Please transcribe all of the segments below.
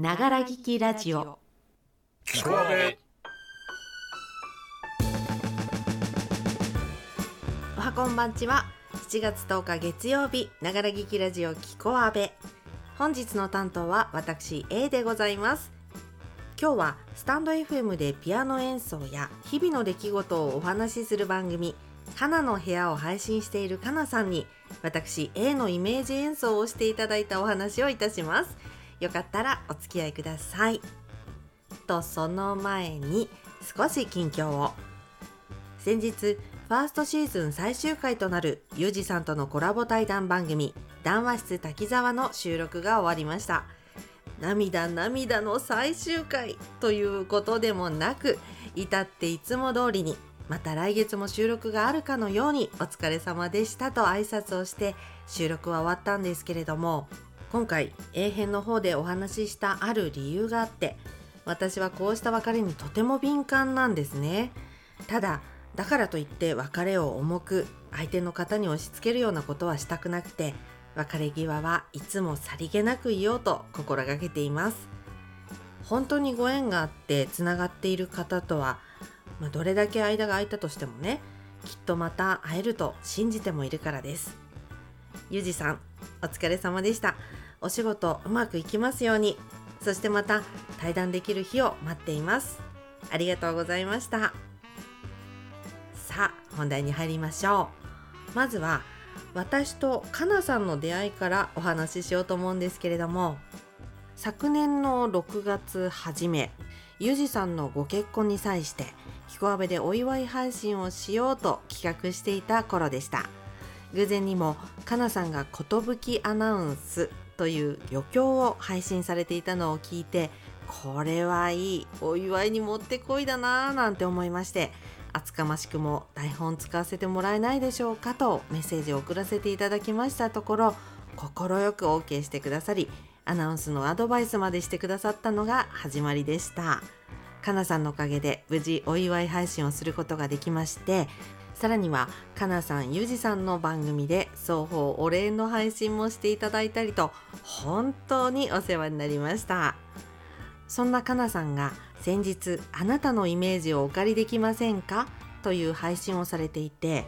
ながら聞きラジオ。聞こえおはこんばんちは。7月10日月曜日ながら聞きラジオキコアベ本日の担当は私 A でございます。今日はスタンド FM でピアノ演奏や日々の出来事をお話しする番組かなの部屋を配信しているかなさんに私 A のイメージ演奏をしていただいたお話をいたします。よかったらお付き合いください。とその前に少し近況を。先日ファーストシーズン最終回となるユージさんとのコラボ対談番組談話室滝沢の収録が終わりました。涙涙の最終回ということでもなく至っていつも通りにまた来月も収録があるかのようにお疲れ様でしたと挨拶をして収録は終わったんですけれども今回 A 編の方でお話ししたある理由があって私はこうした別れにとても敏感なんですね。ただだからといって別れを重く相手の方に押し付けるようなことはしたくなくて別れ際はいつもさりげなく言おうと心がけています。本当にご縁があってつながっている方とは、まあ、どれだけ間が空いたとしてもねきっとまた会えると信じてもいるからです。ゆじさんお疲れ様でした。お仕事うまくいきますように。そしてまた対談できる日を待っています。ありがとうございました。さあ本題に入りましょう。まずは私とかなさんの出会いからお話ししようと思うんですけれども昨年の6月初めゆじさんのご結婚に際してひこあべでお祝い配信をしようと企画していた頃でした。偶然にもかなさんが「寿アナウンス」という余興を配信されていたのを聞いてこれはいいお祝いにもってこいだなぁなんて思いまして厚かましくも台本使わせてもらえないでしょうかとメッセージを送らせていただきましたところ快く OK してくださりアナウンスのアドバイスまでしてくださったのが始まりでした。かなさんのおかげで無事お祝い配信をすることができましてさらにはかなさんゆうじさんの番組で双方お礼の配信もしていただいたりと本当にお世話になりました。そんなかなさんが先日あなたのイメージをお借りできませんか？という配信をされていて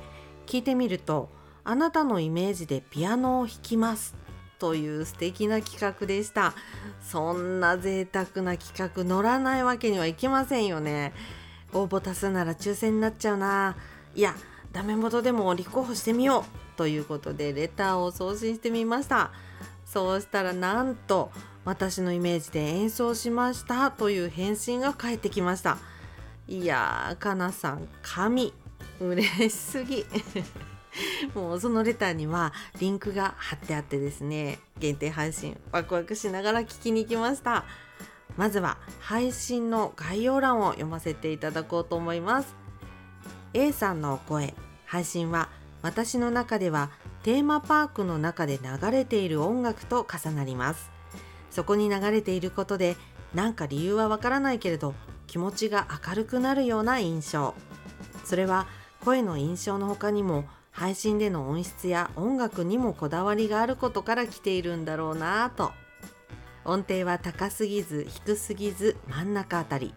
聞いてみるとあなたのイメージでピアノを弾きます。という素敵な企画でした。そんな贅沢な企画乗らないわけにはいきませんよね。応募多数なら抽選になっちゃうな。いやダメ元でも立候補してみようということでレターを送信してみました。そうしたらなんと私のイメージで演奏しましたという返信が返ってきました。いやーかなさん神。嬉しすぎ。もうそのレターにはリンクが貼ってあってですね限定配信ワクワクしながら聞きに来ました。まずは配信の概要欄を読ませていただこうと思います。A さんのお声配信は私の中ではテーマパークの中で流れている音楽と重なります。そこに流れていることでなんか理由はわからないけれど気持ちが明るくなるような印象。それは声の印象の他にも配信での音質や音楽にもこだわりがあることから来ているんだろうなぁと。音程は高すぎず低すぎず真ん中あたり。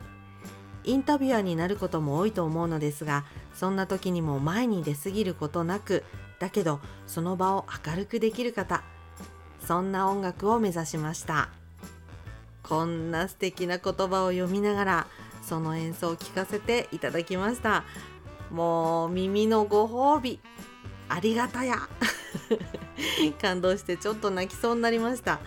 インタビュアーになることも多いと思うのですがそんな時にも前に出過ぎることなくだけどその場を明るくできる方そんな音楽を目指しました。こんな素敵な言葉を読みながらその演奏を聴かせていただきました。もう耳のご褒美。ありがたや。感動してちょっと泣きそうになりました。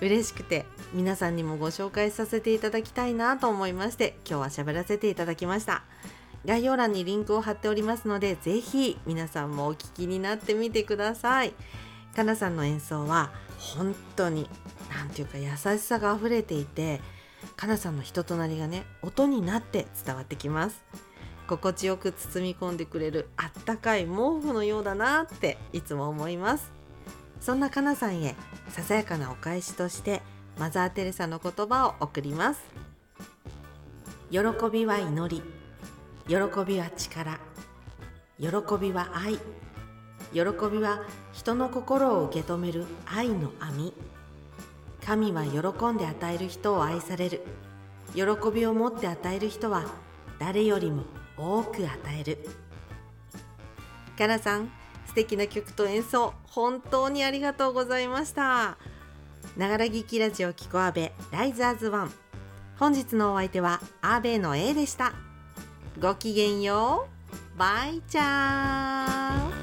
嬉しくて皆さんにもご紹介させていただきたいなと思いまして今日は喋らせていただきました。概要欄にリンクを貼っておりますのでぜひ皆さんもお聞きになってみてください。かなさんの演奏は本当に何ていうか優しさが溢れていてかなさんの人となりがね音になって伝わってきます。心地よく包み込んでくれるあったかい毛布のようだなっていつも思います。そんなかなさんへささやかなお返しとしてマザー・テレサの言葉を送ります。喜びは祈り喜びは力喜びは愛喜びは人の心を受け止める愛の網。神は喜んで与える人を愛される。喜びを持って与える人は誰よりも多く与える。かなさん素敵な曲と演奏本当にありがとうございました。ながら聞きラジオキコアベライザーズワン。本日のお相手はアベの A でした。ごきげんよう。バイチャー。